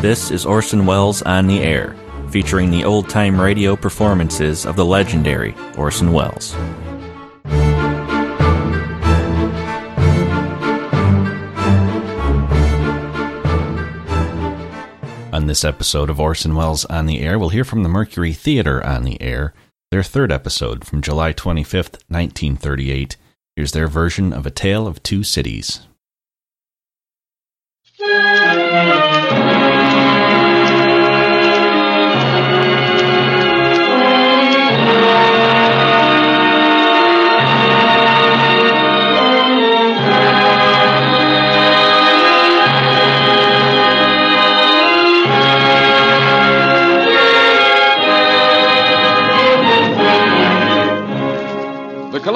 This is Orson Welles on the Air, featuring the old time radio performances of the legendary Orson Welles. On this episode of Orson Welles on the Air, we'll hear from the Mercury Theater on the Air, their third episode from July 25th, 1938. Here's their version of A Tale of Two Cities.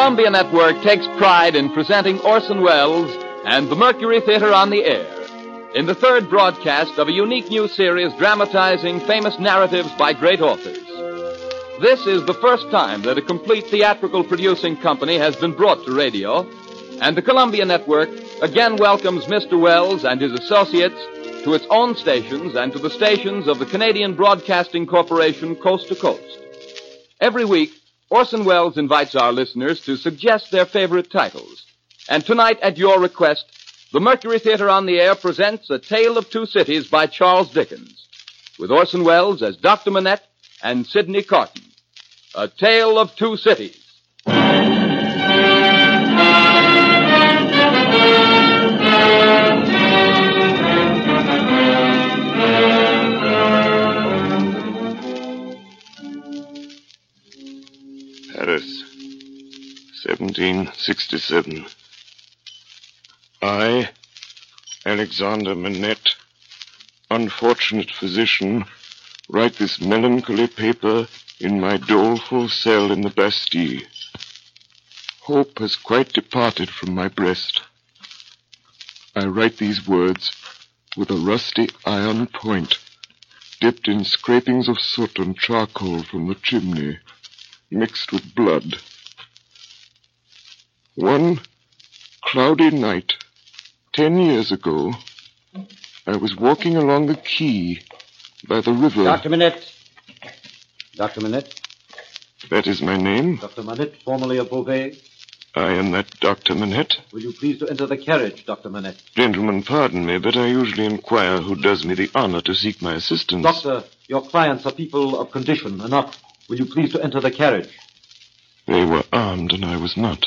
Columbia Network takes pride in presenting Orson Welles and the Mercury Theater on the air in the third broadcast of a unique new series dramatizing famous narratives by great authors. This is the first time that a complete theatrical producing company has been brought to radio, and the Columbia Network again welcomes Mr. Welles and his associates to its own stations and to the stations of the Canadian Broadcasting Corporation coast to coast. Every week, Orson Welles invites our listeners to suggest their favorite titles. And tonight, at your request, the Mercury Theater on the Air presents A Tale of Two Cities by Charles Dickens, with Orson Welles as Dr. Manette and Sidney Carton. A Tale of Two Cities. Paris, 1767. I, Alexander Manette, unfortunate physician, write this melancholy paper in my doleful cell in the Bastille. Hope has quite departed from my breast. I write these words with a rusty iron point, dipped in scrapings of soot and charcoal from the chimney mixed with blood. One cloudy night, ten years ago, I was walking along the quay by the river. Dr. Manette. Dr. Manette. That is my name. Dr. Manette, formerly of Beauvais. I am that Dr. Manette. Will you please to enter the carriage, Dr. Manette? Gentlemen, pardon me, but I usually inquire who does me the honor to seek my assistance. Doctor, your clients are people of condition enough. Will you please to enter the carriage? They were armed and I was not.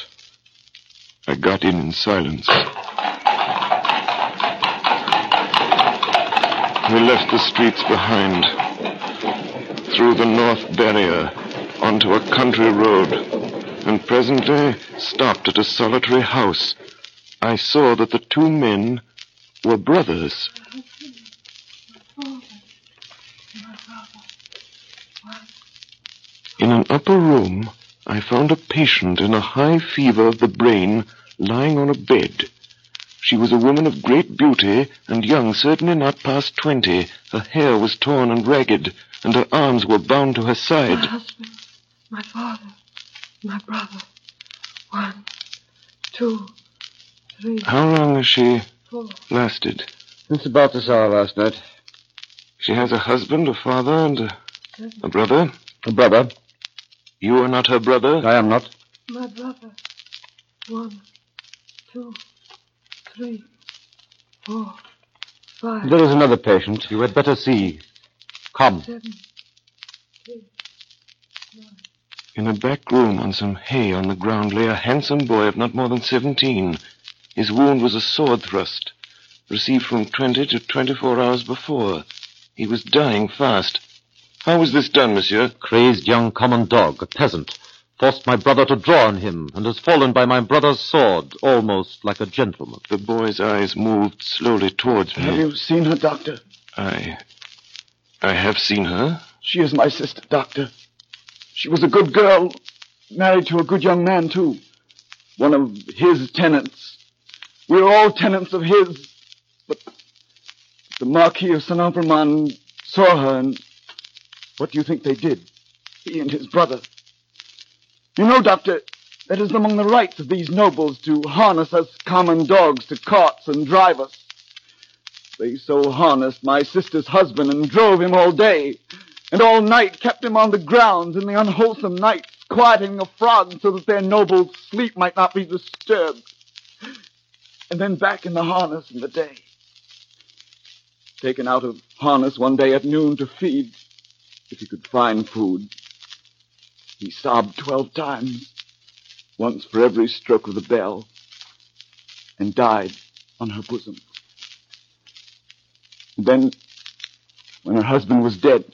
I got in in silence. We left the streets behind, through the North Barrier, onto a country road, and presently stopped at a solitary house. I saw that the two men were brothers. In an upper room, I found a patient in a high fever of the brain lying on a bed. She was a woman of great beauty and young, certainly not past twenty. Her hair was torn and ragged, and her arms were bound to her side. My husband, my father, my brother. One, two, three, How long has she four. lasted? It's about this hour last night. She has a husband, a father, and a, a brother. A brother. You are not her brother? I am not. My brother. One, two, three, four, five, There is another patient. You had better see. Come. seven, In a back room on some hay on the ground lay a handsome boy of not more than seventeen. His wound was a sword thrust, received from twenty to twenty-four hours before. He was dying fast. How was this done, monsieur? Crazed young common dog, a peasant, forced my brother to draw on him and has fallen by my brother's sword, almost like a gentleman. The boy's eyes moved slowly towards me. Have you seen her, Doctor? I. I have seen her. She is my sister, Doctor. She was a good girl, married to a good young man, too. One of his tenants. We are all tenants of his. But the Marquis of St. Evremonde saw her, and what do you think they did? He and his brother. You know, Doctor, that is among the rights of these nobles to harness us common dogs to carts and drive us. They so harnessed my sister's husband and drove him all day, and all night kept him on the grounds in the unwholesome nights, quieting the frogs so that their noble sleep might not be disturbed. And then back in the harness in the day. Taken out of harness one day at noon to feed, if he could find food. He sobbed twelve times, once for every stroke of the bell, and died on her bosom. Then, when her husband was dead,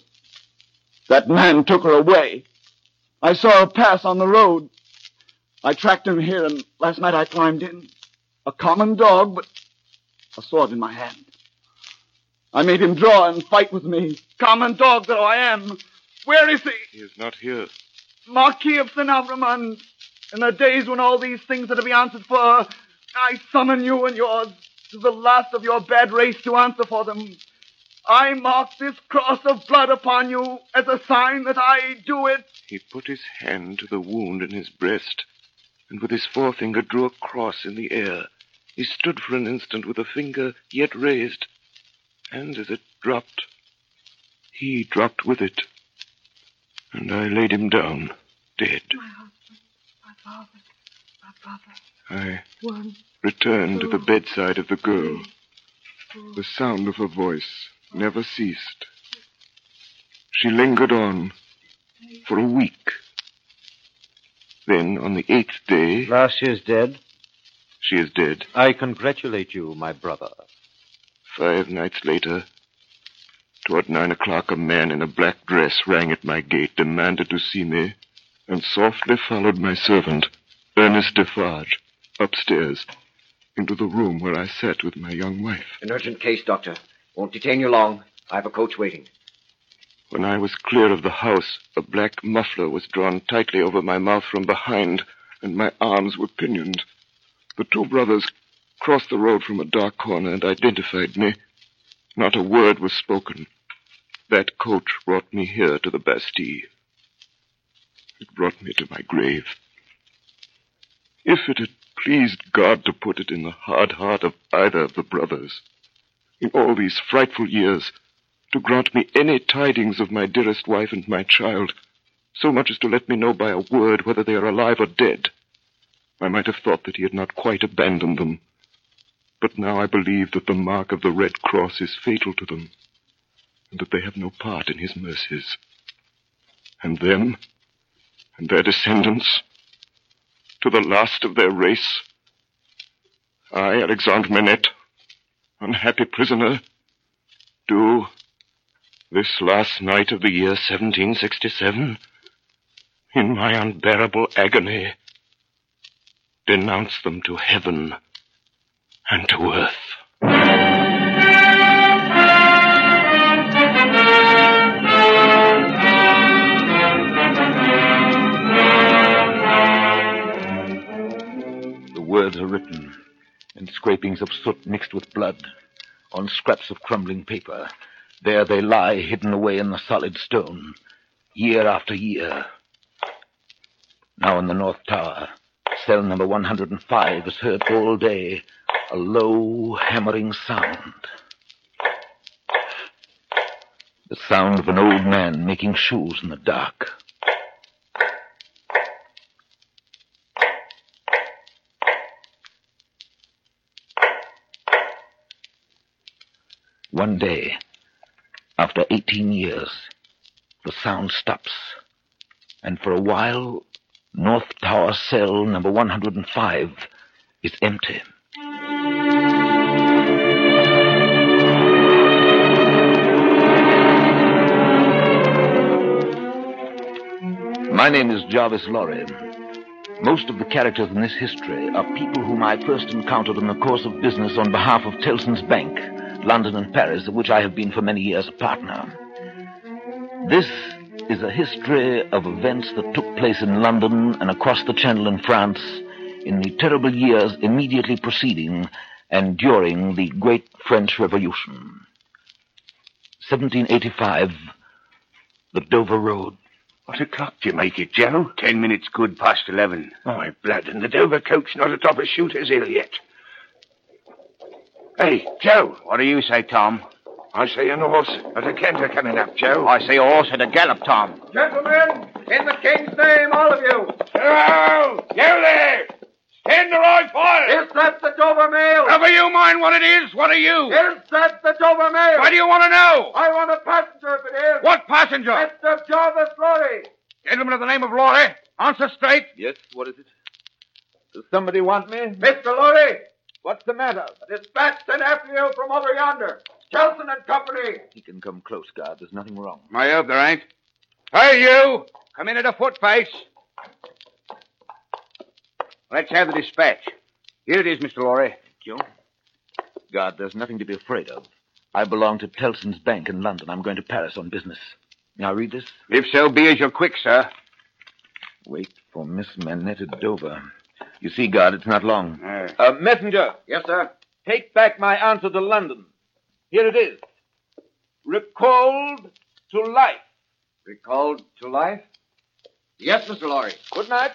that man took her away. I saw her pass on the road. I tracked him here, and last night I climbed in. A common dog, but a sword in my hand. I made him draw and fight with me. Common dog though I am. Where is he? He is not here. Marquis of St. Evremonde. In the days when all these things are to be answered for, I summon you and yours to the last of your bad race to answer for them. I mark this cross of blood upon you as a sign that I do it. He put his hand to the wound in his breast, and with his forefinger drew a cross in the air. He stood for an instant with a finger yet raised, and as it dropped, he dropped with it. And I laid him down, dead. My husband, my father, my brother. I One, returned to the bedside of the girl. The sound of her voice never ceased. She lingered on for a week. Then, on the eighth day, Last she is dead. she is dead. I congratulate you, my brother. Five nights later, toward nine o'clock, a man in a black dress rang at my gate, demanded to see me, and softly followed my servant, Ernest Defarge, upstairs, into the room where I sat with my young wife. An urgent case, Doctor. Won't detain you long. I have a coach waiting. When I was clear of the house, a black muffler was drawn tightly over my mouth from behind, and my arms were pinioned. The two brothers crossed the road from a dark corner and identified me. Not a word was spoken. That coach brought me here to the Bastille. It brought me to my grave. If it had pleased God to put it in the hard heart of either of the brothers, in all these frightful years, to grant me any tidings of my dearest wife and my child, so much as to let me know by a word whether they are alive or dead. I might have thought that he had not quite abandoned them. But now I believe that the mark of the Red Cross is fatal to them, and that they have no part in his mercies. And them, and their descendants, to the last of their race, I, Alexandre Manette, unhappy prisoner, do this last night of the year 1767, in my unbearable agony, denounce them to heaven and to earth. The words are written in scrapings of soot mixed with blood on scraps of crumbling paper. There they lie hidden away in the solid stone, year after year. Now in the North Tower, cell number 105 is heard all day a low, hammering sound. The sound of an old man making shoes in the dark. One day, after 18 years, the sound stops. And for a while, North Tower cell number 105 is empty. My name is Jarvis Lorry. Most of the characters in this history are people whom I first encountered in the course of business on behalf of Tellson's Bank, London and Paris, of which I have been for many years a partner. This is a history of events that took place in London and across the Channel in France in the terrible years immediately preceding and during the Great French Revolution. 1785, the Dover Road. What o'clock do you make it, Joe? Ten minutes good past eleven. Oh. My blood, and the Dover coach not atop of Shooter's Hill yet. Hey, Joe, what do you say, Tom? I say an horse and a canter coming up, Joe. I say a horse and a gallop, Tom. Gentlemen, in the king's name, all of you. Hello! You there! Stand the right fire! Is that the Dover mail? Never you mind what it is. What are you? Is that the Dover mail? What do you want to know? I want a passenger if it is. What passenger? Mr. Jarvis Lorry. Gentleman of the name of Lorry. Answer straight. Yes, what is it? Does somebody want me? Mr. Lorry, What's the matter? a dispatch sent after you from over yonder. Tellson and Company. He can come close, guard. There's nothing wrong. My hope there ain't. Hey, you! Come in at a foot face. Let's have the dispatch. Here it is, Mr. Lorry. Thank you. Guard, there's nothing to be afraid of. I belong to Tellson's Bank in London. I'm going to Paris on business. Now read this. If so be as you're quick, sir. Wait for Miss Manette at Dover. You see, God, it's not long. Uh, Uh, messenger, Yes, sir. take back my answer to London. Here it is. Recalled to life. Recalled to life? Yes, Mr. Lorry. Good night.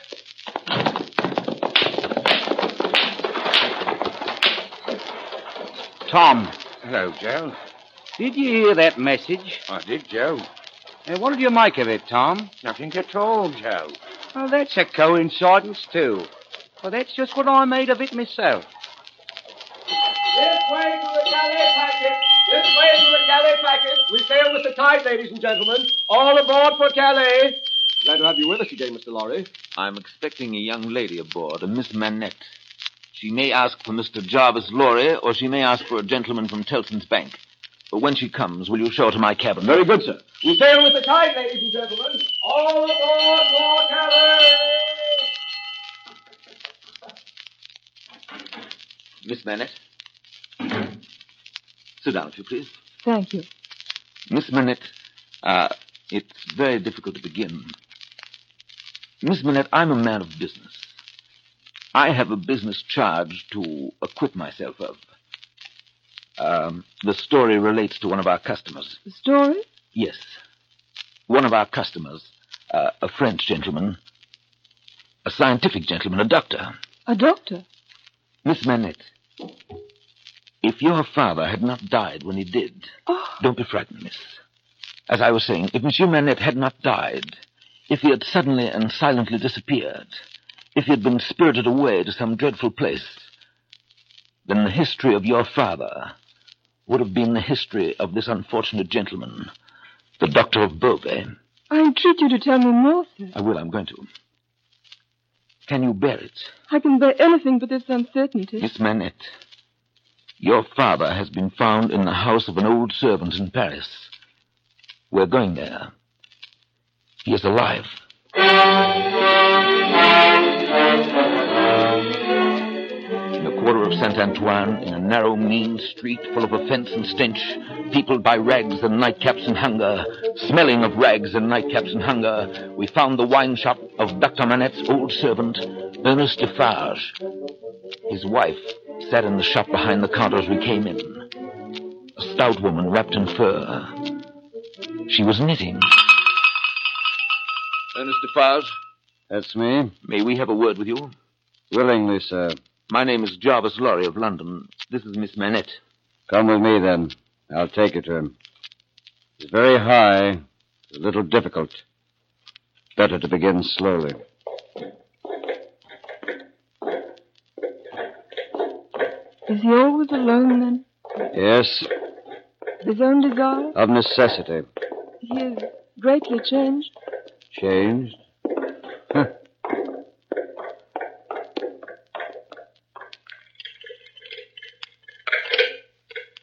Tom, hello, Joe. did you hear that message? I did, Joe. Uh, what did you make of it, Tom? Nothing at all, Joe. Well, that's a coincidence, too. Well, that's just what I made of it myself. This way to the galley packet. This way to the galley packet. We sail with the tide, ladies and gentlemen. All aboard for Calais. Glad to have you with us again, Mr. Lorry. I'm expecting a young lady aboard, a Miss Manette. She may ask for Mr. Jarvis Lorry, or she may ask for a gentleman from Tellson's Bank. But when she comes, will you show her to my cabin? Very good, sir. We sail with the tide, ladies and gentlemen. All aboard for Calais. Miss Manette. Sit down, if you please. Thank you. Miss Manette, uh, it's very difficult to begin. Miss Manette, I'm a man of business. I have a business charge to acquit myself of. Um, the story relates to one of our customers. The story? Yes. One of our customers, uh, a French gentleman, a scientific gentleman, a doctor. A doctor? Miss Manette, if your father had not died when he did, Oh, don't be frightened, miss. As I was saying, if Monsieur Manette had not died, if he had suddenly and silently disappeared, if he had been spirited away to some dreadful place, then the history of your father would have been the history of this unfortunate gentleman, the doctor of Beauvais. I entreat you to tell me more, sir. I will, I'm going to. Can you bear it? I can bear anything but this uncertainty. Miss Manette, your father has been found in the house of an old servant in Paris. We're going there. He is alive. In the quarter of Saint Antoine, in a narrow, mean street full of offense and stench, peopled by rags and nightcaps and hunger, smelling of rags and nightcaps and hunger, we found the wine shop of Dr. Manette's old servant, Ernest Defarge. His wife sat in the shop behind the counter as we came in. A stout woman wrapped in fur. She was knitting. Ernest Defarge, That's me. may we have a word with you? Willingly, sir. My name is Jarvis Lorry of London. This is Miss Manette. Come with me, then. I'll take you to him. He's very high, a little difficult. Better to begin slowly. Is he always alone, then? Yes, His own desire? of necessity. He is greatly changed. Changed? Huh.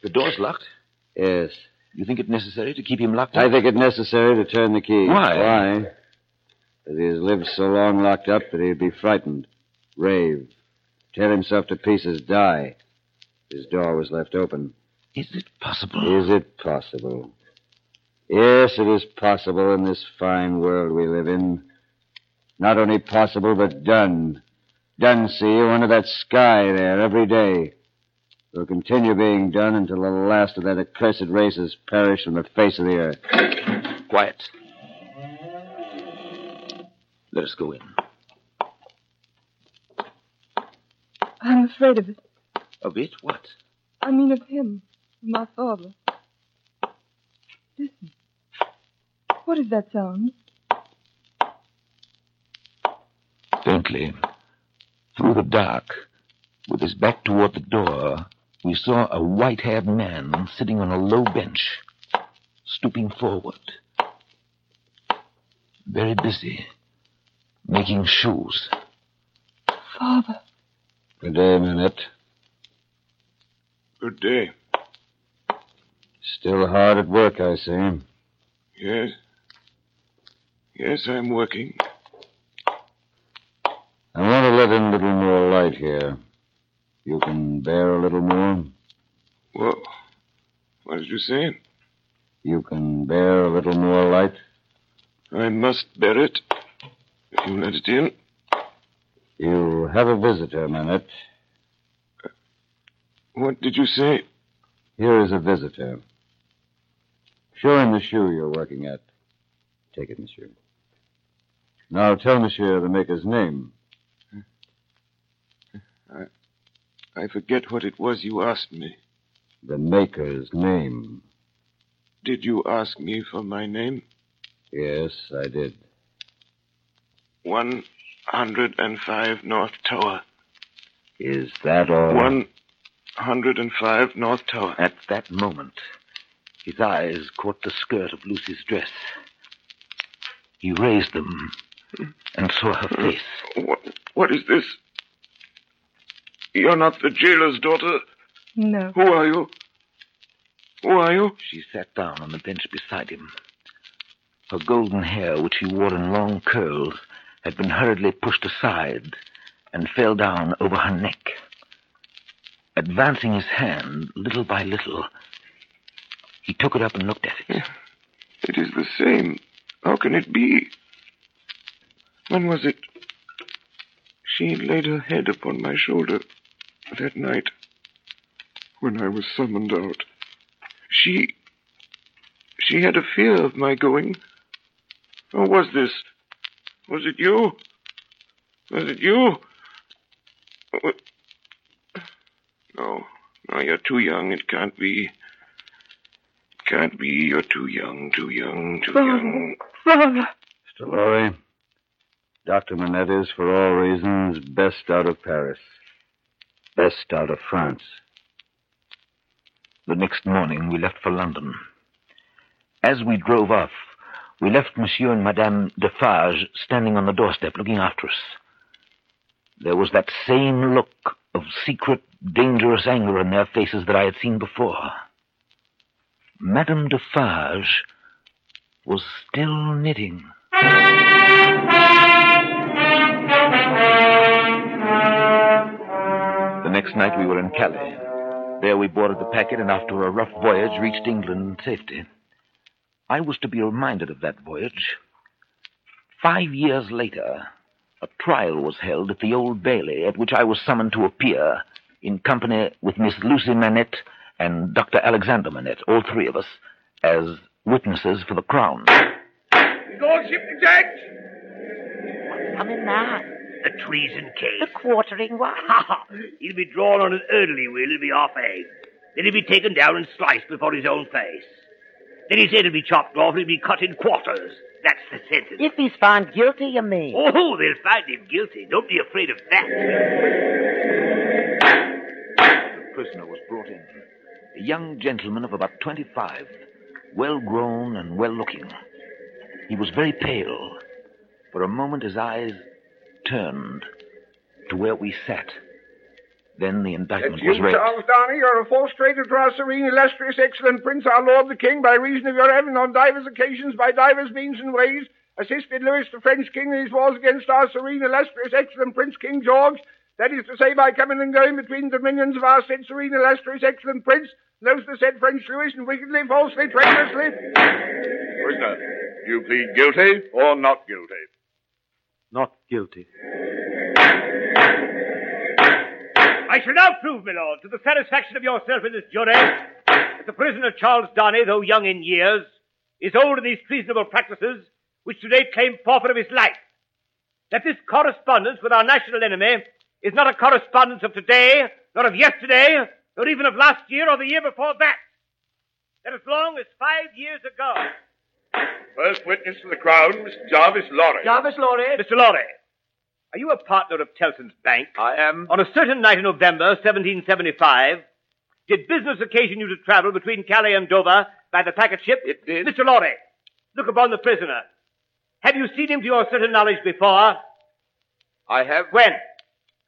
The door's locked. Yes. You think it necessary to keep him locked I think it necessary to turn the key. Why? Why? Because he has lived so long locked up that he'd be frightened, rave, tear himself to pieces, die. His door was left open. Is it possible? Is it possible? Yes, it is possible in this fine world we live in. Not only possible, but done. Done, see you, under that sky there every day. Will continue being done until the last of that accursed race has perished from the face of the earth. Quiet. Let us go in. I'm afraid of it. Of it? What? I mean of him, of my father. Listen. What is that sound? Faintly, through the dark, with his back toward the door, we saw a white haired man sitting on a low bench, stooping forward. Very busy, making shoes. Father. Good day, Manette. Good day. Still hard at work, I see. Yes. Yes, I'm working. I want to let in a little more light here. You can bear a little more? What? What did you say? You can bear a little more light? I must bear it. If you let it in. You have a visitor, Manette. What did you say? Here is a visitor. Show him the shoe you're working at. Take it, monsieur. Now tell monsieur the maker's name. I, I forget what it was you asked me. The maker's name. Did you ask me for my name? Yes, I did. 105 North Tower. Is that all? 105 North Tower. At that moment, his eyes caught the skirt of Lucy's dress. He raised them and saw her face. Hmm. What, what is this? You're not the jailer's daughter. No. Who are you? Who are you? She sat down on the bench beside him. Her golden hair, which she wore in long curls, had been hurriedly pushed aside and fell down over her neck. Advancing his hand little by little, he took it up and looked at it. It is the same. How can it be? When was it? She laid her head upon my shoulder that night when I was summoned out. She. She had a fear of my going. Or was this? Was it you? Was it you? No, no, you're too young. It can't be. It can't be. You're too young, too young, too Father. young. Father. Mr. Lorry, Dr. Manette is, for all reasons, best out of Paris. Best out of France. The next morning, we left for London. As we drove off, we left Monsieur and Madame Defarge standing on the doorstep looking after us. There was that same look of secret, dangerous anger in their faces that I had seen before. Madame Defarge was still knitting. Next night we were in Calais. There we boarded the packet and after a rough voyage reached England in safety. I was to be reminded of that voyage. Five years later, a trial was held at the Old Bailey at which I was summoned to appear in company with Miss Lucy Manette and Dr. Alexander Manette, all three of us, as witnesses for the Crown. His Lordship exact. What's coming now? The treason case. The quartering one? Ha ha! He'll be drawn on an early will, he'll be half egged. Then he'll be taken down and sliced before his own face. Then his head will be chopped off and he'll be cut in quarters. That's the sentence. If he's found guilty, you mean? Oh, they'll find him guilty. Don't be afraid of that. The prisoner was brought in. A young gentleman of about 25, well grown and well looking. He was very pale. For a moment his eyes turned to where we sat. Then the indictment That's was you, read. Charles Darnay. You're a false traitor to our serene, illustrious, excellent prince, our lord the king, by reason of your having on divers occasions, by divers means and ways, assisted Louis the French king in his wars against our serene, illustrious, excellent prince, King George. That is to say, by coming and going between the dominions of our said serene, illustrious, excellent prince, those the said French Louis, and wickedly, falsely, traitorously. Prisoner, do you plead guilty or not guilty? Not guilty. I shall now prove, my lord, to the satisfaction of yourself and this jury, that the prisoner Charles Darnay, though young in years, is old in these treasonable practices which today claim forfeit of his life. That this correspondence with our national enemy is not a correspondence of today, nor of yesterday, nor even of last year or the year before that. That as long as five years ago. First witness for the Crown, Mr. Jarvis Lorry. Jarvis Lorry. Mr. Lorry, are you a partner of Tellson's Bank? I am. On a certain night in November, 1775, did business occasion you to travel between Calais and Dover by the packet ship? It did. Mr. Lorry, look upon the prisoner. Have you seen him to your certain knowledge before? I have. When?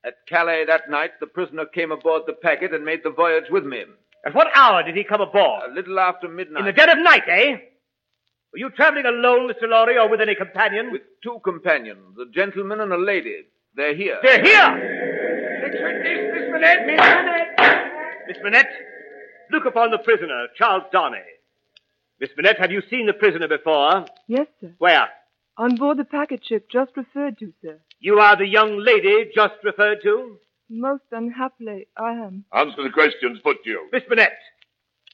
At Calais that night, the prisoner came aboard the packet and made the voyage with me. At what hour did he come aboard? A little after midnight. In the dead of night, eh? Were you traveling alone, Mr. Lorry, or with any companion? With two companions, a gentleman and a lady. They're here. They're here! Next witness, Miss Manette. Miss Manette. Miss Manette, look upon the prisoner, Charles Darnay. Miss Manette, have you seen the prisoner before? Yes, sir. Where? On board the packet ship just referred to, sir. You are the young lady just referred to? Most unhappily, I am. Answer the questions put to you. Miss Manette,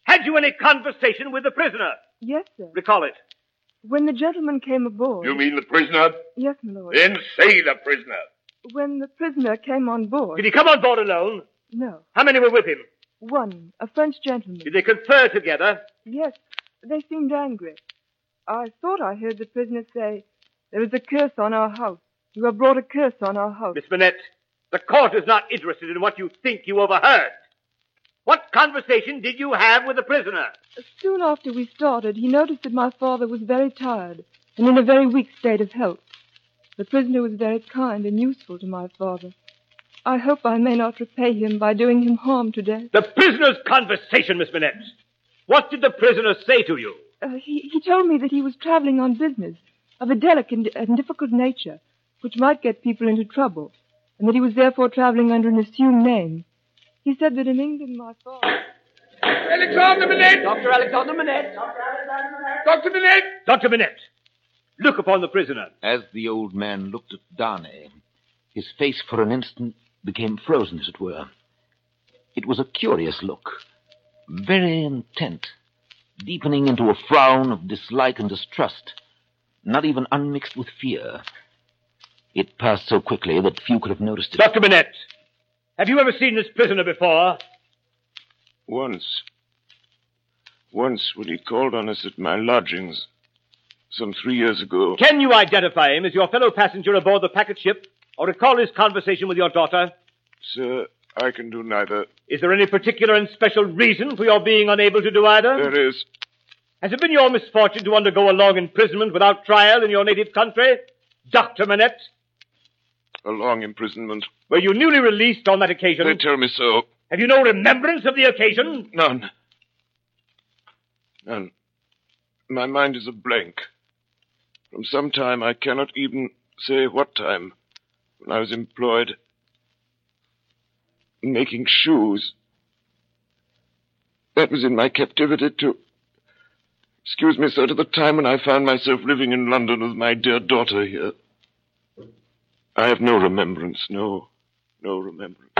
had you any conversation with the prisoner? Yes, sir. Recall it. When the gentleman came aboard. You mean the prisoner? Yes, my lord. Then say the prisoner. When the prisoner came on board. Did he come on board alone? No. How many were with him? One, a French gentleman. Did they confer together? Yes, they seemed angry. I thought I heard the prisoner say, There is a curse on our house. You have brought a curse on our house. Miss Manette, the court is not interested in what you think you overheard. What conversation did you have with the prisoner? Soon after we started, he noticed that my father was very tired and in a very weak state of health. The prisoner was very kind and useful to my father. I hope I may not repay him by doing him harm today. The prisoner's conversation, Miss Manette. What did the prisoner say to you? Uh, he, he told me that he was traveling on business of a delicate and difficult nature, which might get people into trouble, and that he was therefore traveling under an assumed name. He said that in England, my father. Alexander Manette. Dr. Alexander Manette. Dr. Manette. Dr. Manette, look upon the prisoner. As the old man looked at Darnay, his face for an instant became frozen, as it were. It was a curious look, very intent, deepening into a frown of dislike and distrust, not even unmixed with fear. It passed so quickly that few could have noticed it. Dr. Manette, have you ever seen this prisoner before? Once. Once when he called on us at my lodgings. Some three years ago. Can you identify him as your fellow passenger aboard the packet ship, or recall his conversation with your daughter? Sir, I can do neither. Is there any particular and special reason for your being unable to do either? There is. Has it been your misfortune to undergo a long imprisonment without trial in your native country? Dr. Manette? A long imprisonment. Were you newly released on that occasion? They tell me so. Have you no remembrance of the occasion? None. None. My mind is a blank. From some time, I cannot even say what time, when I was employed in making shoes. That was in my captivity to. Excuse me, sir, to the time when I found myself living in London with my dear daughter here. I have no remembrance, no, no remembrance.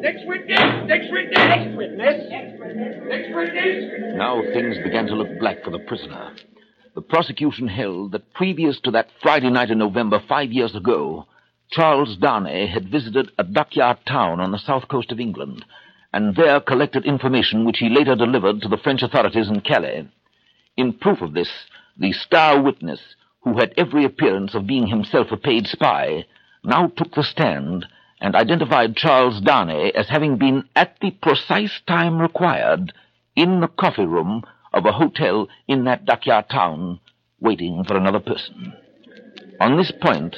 Next witness. Next witness. Next witness. Next witness. Now things began to look black for the prisoner. The prosecution held that previous to that Friday night in November five years ago, Charles Darnay had visited a dockyard town on the south coast of England, and there collected information which he later delivered to the French authorities in Calais. In proof of this, the star witness, who had every appearance of being himself a paid spy, now took the stand and identified Charles Darnay as having been at the precise time required in the coffee room of a hotel in that dockyard town, waiting for another person. On this point,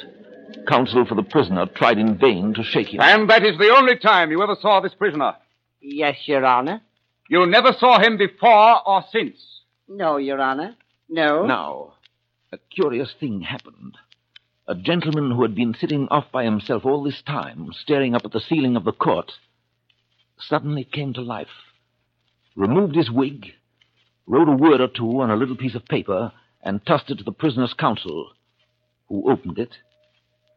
counsel for the prisoner tried in vain to shake him. And that is the only time you ever saw this prisoner. Yes, Your Honor. You never saw him before or since. No, Your Honor. No. Now, a curious thing happened. A gentleman who had been sitting off by himself all this time, staring up at the ceiling of the court, suddenly came to life, removed his wig, wrote a word or two on a little piece of paper, and tossed it to the prisoner's counsel, who opened it,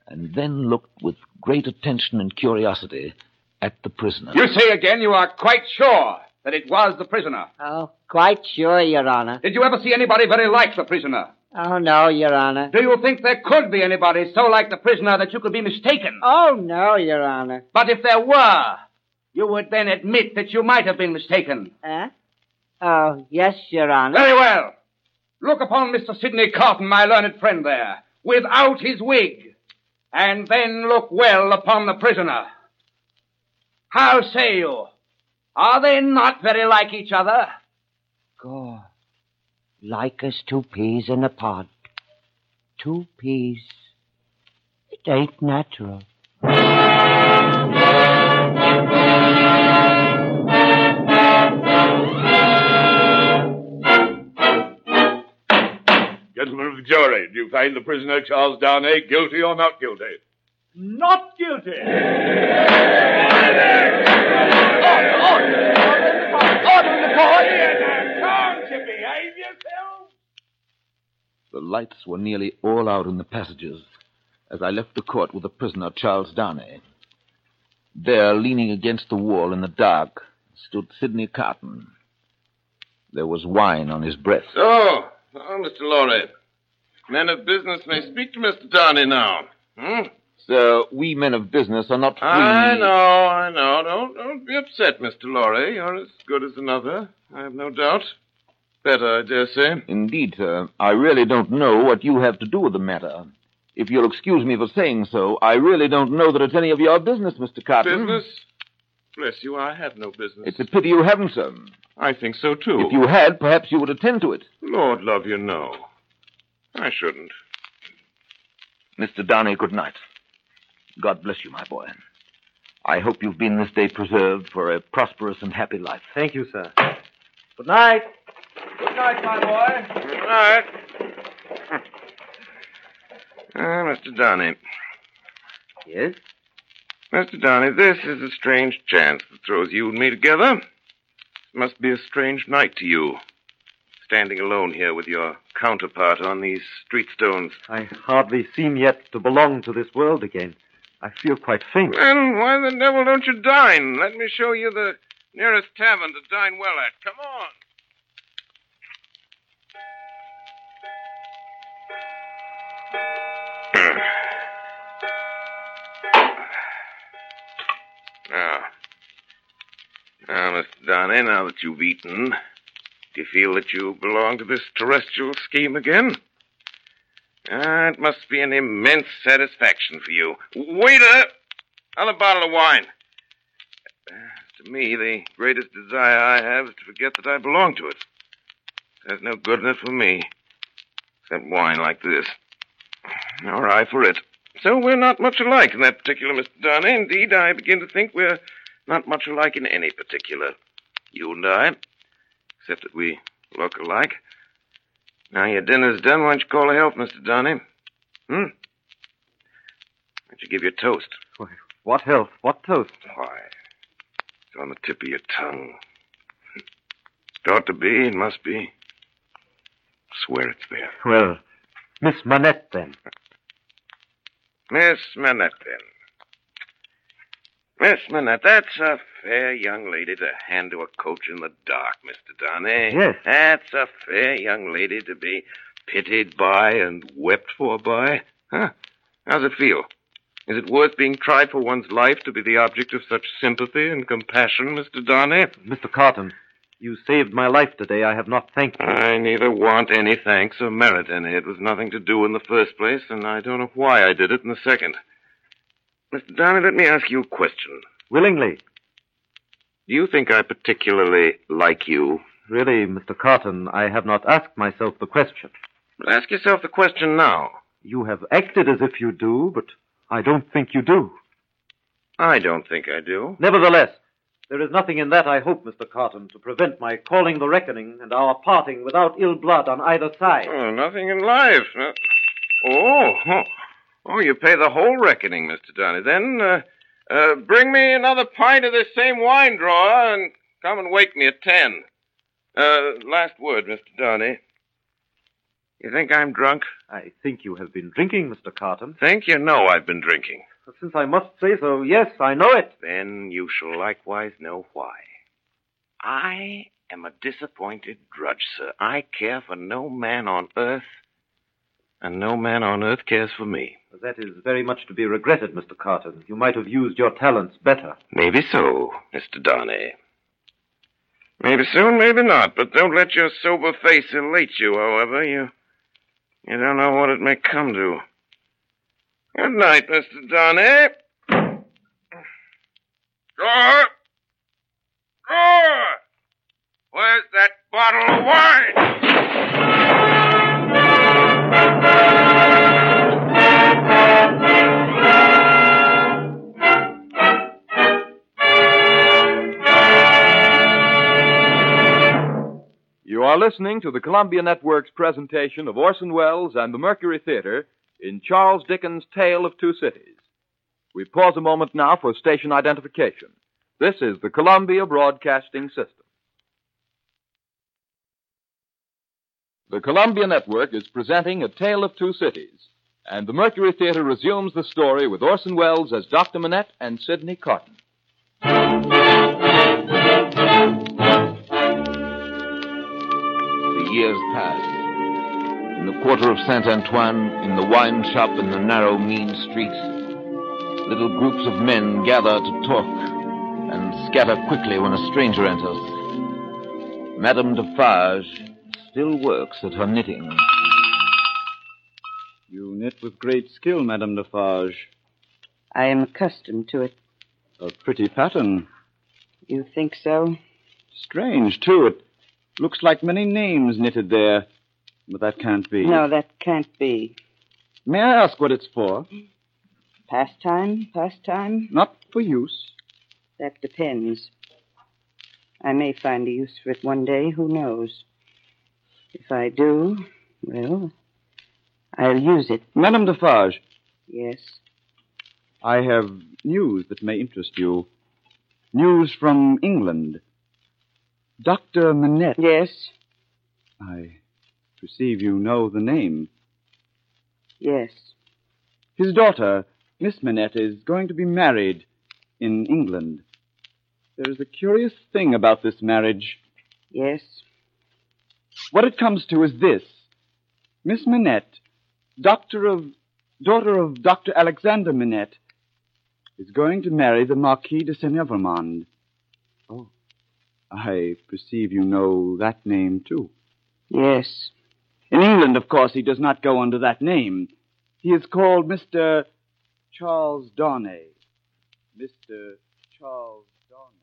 and then looked with great attention and curiosity at the prisoner. You say again you are quite sure that it was the prisoner. Oh, quite sure, Your Honor. Did you ever see anybody very like the prisoner? Oh, no, Your Honor. Do you think there could be anybody so like the prisoner that you could be mistaken? Oh, no, Your Honor. But if there were, you would then admit that you might have been mistaken. Eh? Oh, yes, Your Honor. Very well. Look upon Mr. Sidney Carton, my learned friend there, without his wig, and then look well upon the prisoner. How say you? Are they not very like each other? God, like as two peas in a pod. Two peas. It ain't natural. Gentlemen of the jury, do you find the prisoner Charles Darnay guilty or not guilty? Not guilty. Can't you behave yourself? The lights were nearly all out in the passages as I left the court with the prisoner, Charles Darnay. There, leaning against the wall in the dark, stood Sidney Carton. There was wine on his breath. So, oh, Mr. Lorry, men of business may speak to Mr. Darnay now. Hmm? Sir, we men of business are not free. I know, I know. Don't, don't be upset, Mr. Lorry. You're as good as another, I have no doubt. Better, I dare say. Indeed, sir. I really don't know what you have to do with the matter. If you'll excuse me for saying so, I really don't know that it's any of your business, Mr. Carton. Business? Bless you, I have no business. It's a pity you haven't, sir. I think so, too. If you had, perhaps you would attend to it. Lord love you, no. I shouldn't. Mr. Darnay, good night. God bless you, my boy. I hope you've been this day preserved for a prosperous and happy life. Thank you, sir. Good night. Good night, my boy. Good night. Ah, Mr. Darnay. Yes? Mr. Darnay, this is a strange chance that throws you and me together. It must be a strange night to you. Standing alone here with your counterpart on these street stones. I hardly seem yet to belong to this world again. I feel quite faint. Then why the devil don't you dine? Let me show you the nearest tavern to dine well at. Come on. Now, Mr. Darnay, now that you've eaten, do you feel that you belong to this terrestrial scheme again? Ah, it must be an immense satisfaction for you. Waiter! Another bottle of wine. To me, the greatest desire I have is to forget that I belong to it. There's no good in it for me. Except wine like this. Nor I for it. So we're not much alike in that particular, Mr. Darnay. Indeed, I begin to think we're not much alike in any particular. You and I. Except that we look alike. Now your dinner's done, why don't you call a health, Mr. Darnay? Hmm? Why don't you give your toast? Why, what health? What toast? Why, it's on the tip of your tongue. It ought to be, it must be. I swear it's there. Well, Miss Manette, then. Miss Manette, then. Miss Manette, that's a fair young lady to hand to a coach in the dark, Mr. Darnay. Yes. That's a fair young lady to be pitied by and wept for by. Huh? How's it feel? Is it worth being tried for one's life to be the object of such sympathy and compassion, Mr. Darnay? Mr. Carton, you saved my life today. I have not thanked you. I neither want any thanks or merit any. It was nothing to do in the first place, and I don't know why I did it in the second. Mr. Darnay, let me ask you a question. Willingly. Do you think I particularly like you? Really, Mr. Carton, I have not asked myself the question. But ask yourself the question now. You have acted as if you do, but I don't think you do. I don't think I do. Nevertheless, there is nothing in that, I hope, Mr. Carton, to prevent my calling the reckoning and our parting without ill blood on either side. Oh, nothing in life. Uh, oh, oh, oh, you pay the whole reckoning, Mr. Darnay. Then uh, uh, bring me another pint of this same wine drawer and come and wake me at ten. Uh, last word, Mr. Darnay. You think I'm drunk? I think you have been drinking, Mr. Carton. Think you know I've been drinking. Since I must say so, yes, I know it. Then you shall likewise know why. I am a disappointed drudge, sir. I care for no man on earth, and no man on earth cares for me. That is very much to be regretted, Mr. Carton. You might have used your talents better. Maybe so, Mr. Darnay. Maybe so, maybe not, but don't let your sober face elate you, however. You, you don't know what it may come to. Good night, Mr. Darnay. Door! Door! Where's that bottle of wine? Are listening to the Columbia Network's presentation of Orson Welles and the Mercury Theater in Charles Dickens' Tale of Two Cities. We pause a moment now for station identification. This is the Columbia Broadcasting System. The Columbia Network is presenting A Tale of Two Cities, and the Mercury Theater resumes the story with Orson Welles as Dr. Manette and Sidney Carton. Years pass. In the quarter of Saint Antoine, in the wine shop in the narrow, mean streets, little groups of men gather to talk and scatter quickly when a stranger enters. Madame Defarge still works at her knitting. You knit with great skill, Madame Defarge. I am accustomed to it. A pretty pattern. You think so? Strange, too. It looks like many names knitted there. But that can't be. No, that can't be. May I ask what it's for? Pastime? Pastime? Not for use. That depends. I may find a use for it one day. Who knows? If I do, well, I'll use it. Madame Defarge, Yes. I have news that may interest you. News from England. Dr. Manette. Yes. I perceive you know the name. Yes. His daughter, Miss Manette, is going to be married in England. There is a curious thing about this marriage. Yes. What it comes to is this. Miss Manette, doctor of, daughter of Dr. Alexander Manette, is going to marry the Marquis de Saint Evremonde. Oh. I perceive you know that name, too. Yes. In England, of course, he does not go under that name. He is called Mr. Charles Darnay. Mr. Charles Darnay.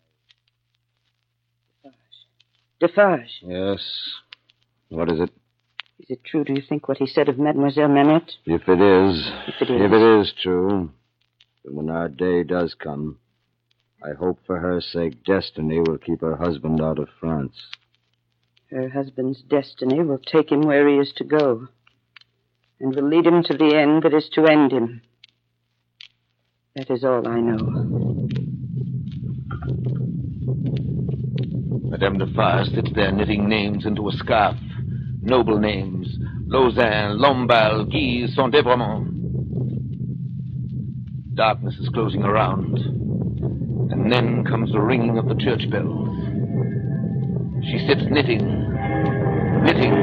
Defarge. Defarge. Yes. What is it? Is it true, do you think, what he said of Mademoiselle Manette? If it is. If it is. If it is true. Then when our day does come, I hope for her sake Destiny will keep her husband out of France. Her husband's destiny will take him where he is to go, and will lead him to the end that is to end him. That is all I know. Madame Defarge sits there knitting names into a scarf. Noble names. Lausanne, Lombal, Guise, Saint-Evremonde. Darkness is closing around. And then comes the ringing of the church bells. She sits knitting. Knitting.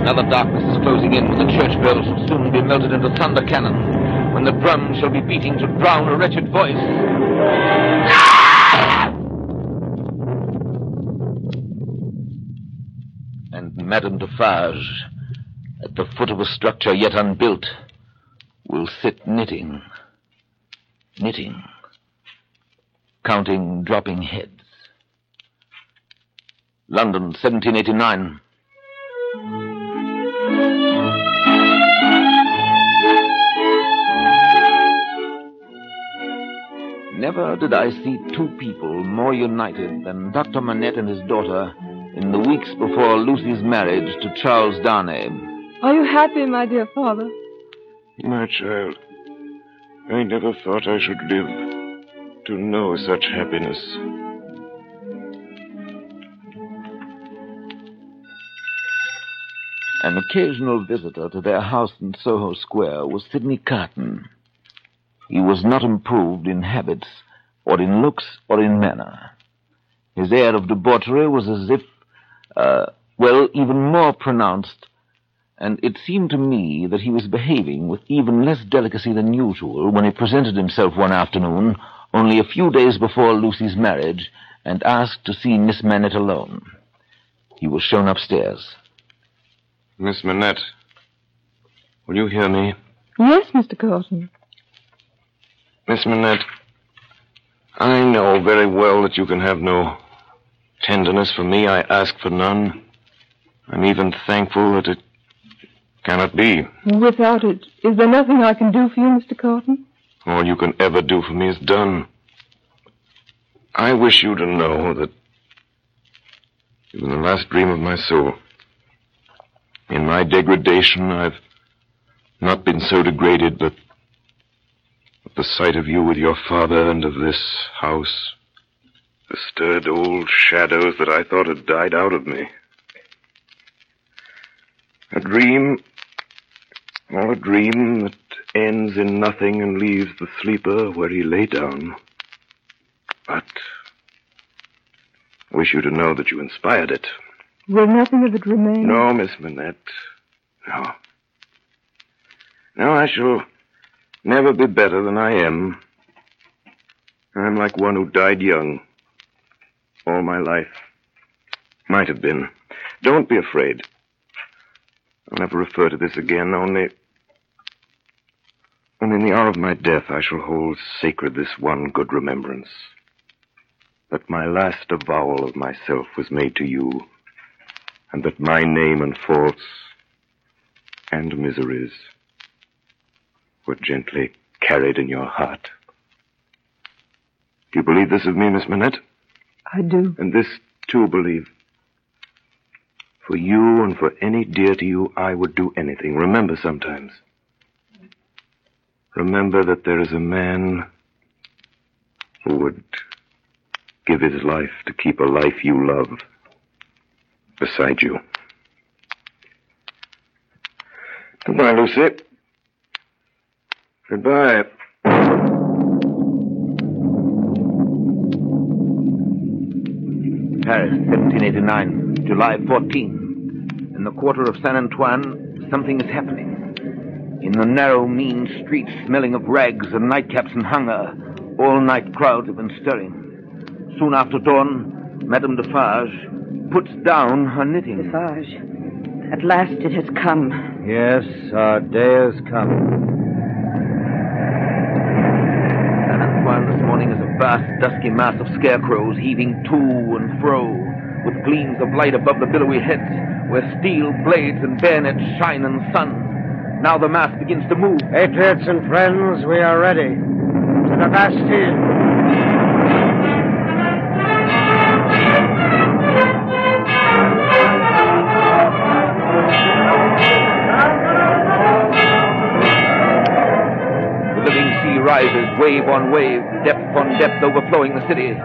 Another darkness is closing in when the church bells shall soon be melted into thunder cannon. When the drums shall be beating to drown a wretched voice. And Madame Defarge, at the foot of a structure yet unbuilt, will sit knitting, knitting, counting dropping heads. London, 1789. Never did I see two people more united than Dr. Manette and his daughter in the weeks before Lucy's marriage to Charles Darnay. Are you happy, my dear father? My child, uh, I never thought I should live to know such happiness. An occasional visitor to their house in Soho Square was Sidney Carton. He was not improved in habits, or in looks, or in manner. His air of debauchery was as if, uh, well, even more pronounced and it seemed to me that he was behaving with even less delicacy than usual when he presented himself one afternoon, only a few days before Lucy's marriage, and asked to see Miss Manette alone. He was shown upstairs. Miss Manette, will you hear me? Yes, Mr. Carton. Miss Manette, I know very well that you can have no tenderness for me. I ask for none. I'm even thankful that it cannot be. Without it, is there nothing I can do for you, Mr. Carton? All you can ever do for me is done. I wish you to know that even the last dream of my soul. In my degradation, I've not been so degraded, but at the sight of you with your father and of this house, the stirred old shadows that I thought had died out of me. A dream, all a dream that ends in nothing and leaves the sleeper where he lay down. But I wish you to know that you inspired it. Will nothing of it remain? No, Miss Manette. No. No, I shall never be better than I am. I'm like one who died young. All my life. Might have been. Don't be afraid. I'll never refer to this again, only. In the hour of my death, I shall hold sacred this one good remembrance. That my last avowal of myself was made to you, and that my name and faults and miseries were gently carried in your heart. Do you believe this of me, Miss Manette? I do. And this, too, believe. For you and for any dear to you, I would do anything. Remember sometimes. Remember that there is a man who would give his life to keep a life you love beside you. Goodbye, Lucy. Goodbye. Paris, 1789, July 14. In the quarter of Saint Antoine, something is happening. In the narrow, mean streets smelling of rags and nightcaps and hunger, all night crowds have been stirring. Soon after dawn, Madame Defarge puts down her knitting. Defarge, at last it has come. Yes, our day has come. Saint Antoine this morning is a vast, dusky mass of scarecrows heaving to and fro, with gleams of light above the billowy heads, where steel blades and bayonets shine in the sun. Now the mass begins to move. Patriots and friends, we are ready. To the Bastille. The living sea rises, wave on wave, depth on depth, overflowing the city.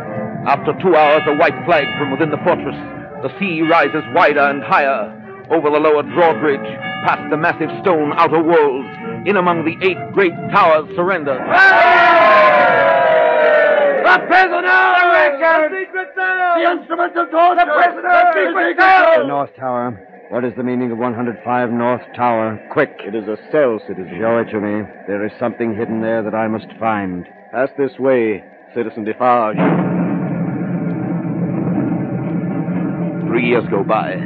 After two hours, a white flag from within the fortress. The sea rises wider and higher, over the lower drawbridge, past the massive stone outer walls, in among the eight great towers surrendered. The prisoner! The secret The instruments of torture! The prisoner! The secret The North Tower. What is the meaning of 105 North Tower? Quick. It is a cell, citizen. Show it to me. There is something hidden there that I must find. Pass this way, Citizen Defarge. Three years go by.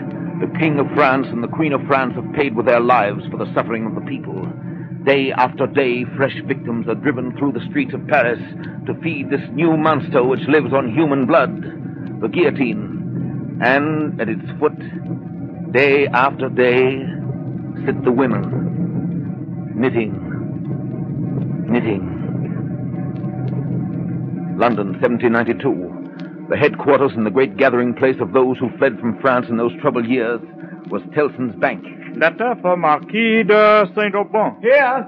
The King of France and the Queen of France have paid with their lives for the suffering of the people. Day after day, fresh victims are driven through the streets of Paris to feed this new monster which lives on human blood, the guillotine. And at its foot, day after day, sit the women, knitting, knitting. London, 1792. The headquarters and the great gathering place of those who fled from France in those troubled years was Tellson's Bank. Letter for Marquis de Saint-Aubin. Here.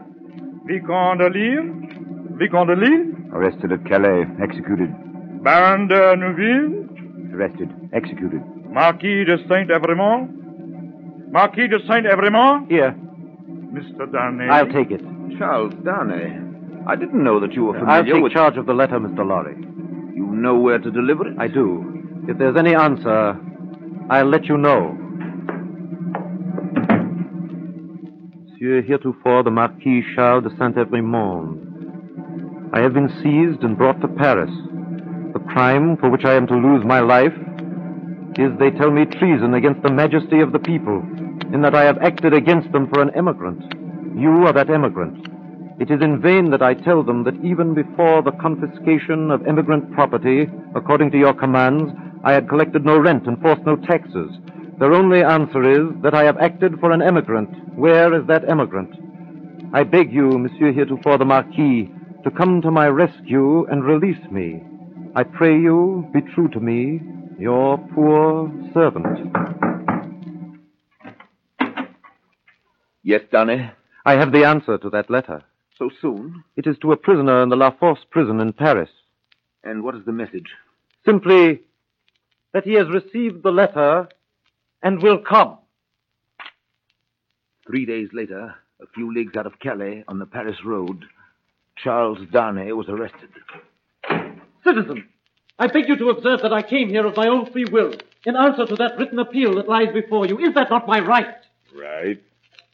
Vicomte de Lille. Vicomte de Lille. Arrested at Calais. Executed. Baron de Neuville. Arrested. Executed. Marquis de Saint-Evremonde. Marquis de Saint-Evremonde. Here. Mr. Darnay. I'll take it. Charles Darnay. I didn't know that you were familiar I'll take with... charge of the letter, Mr. Lorry. You know where to deliver it? I do. If there's any answer, I'll let you know. Monsieur heretofore the Marquis Charles de Saint-Evremonde. I have been seized and brought to Paris. The crime for which I am to lose my life is, they tell me, treason against the majesty of the people, in that I have acted against them for an emigrant. You are that emigrant. It is in vain that I tell them that even before the confiscation of emigrant property, according to your commands, I had collected no rent and forced no taxes. Their only answer is that I have acted for an emigrant. Where is that emigrant? I beg you, Monsieur heretofore the Marquis, to come to my rescue and release me. I pray you, be true to me, your poor servant. Yes, Darnay? I have the answer to that letter. So soon? It is to a prisoner in the La Force prison in Paris. And what is the message? Simply that he has received the letter and will come. Three days later, a few leagues out of Calais, on the Paris road, Charles Darnay was arrested. Citizen, I beg you to observe that I came here of my own free will, in answer to that written appeal that lies before you. Is that not my right? Right.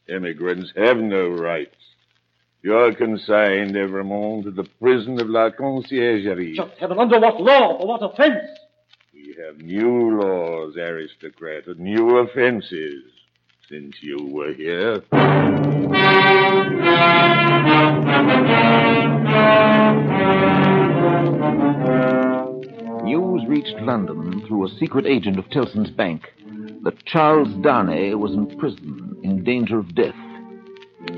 Immigrants have no rights. You're consigned, Evremonde, to the prison of La Conciergerie. Just heaven, under what law? For what offense? We have new laws, aristocrat, and new offenses since you were here. News reached London through a secret agent of Tellson's Bank that Charles Darnay was in prison in danger of death.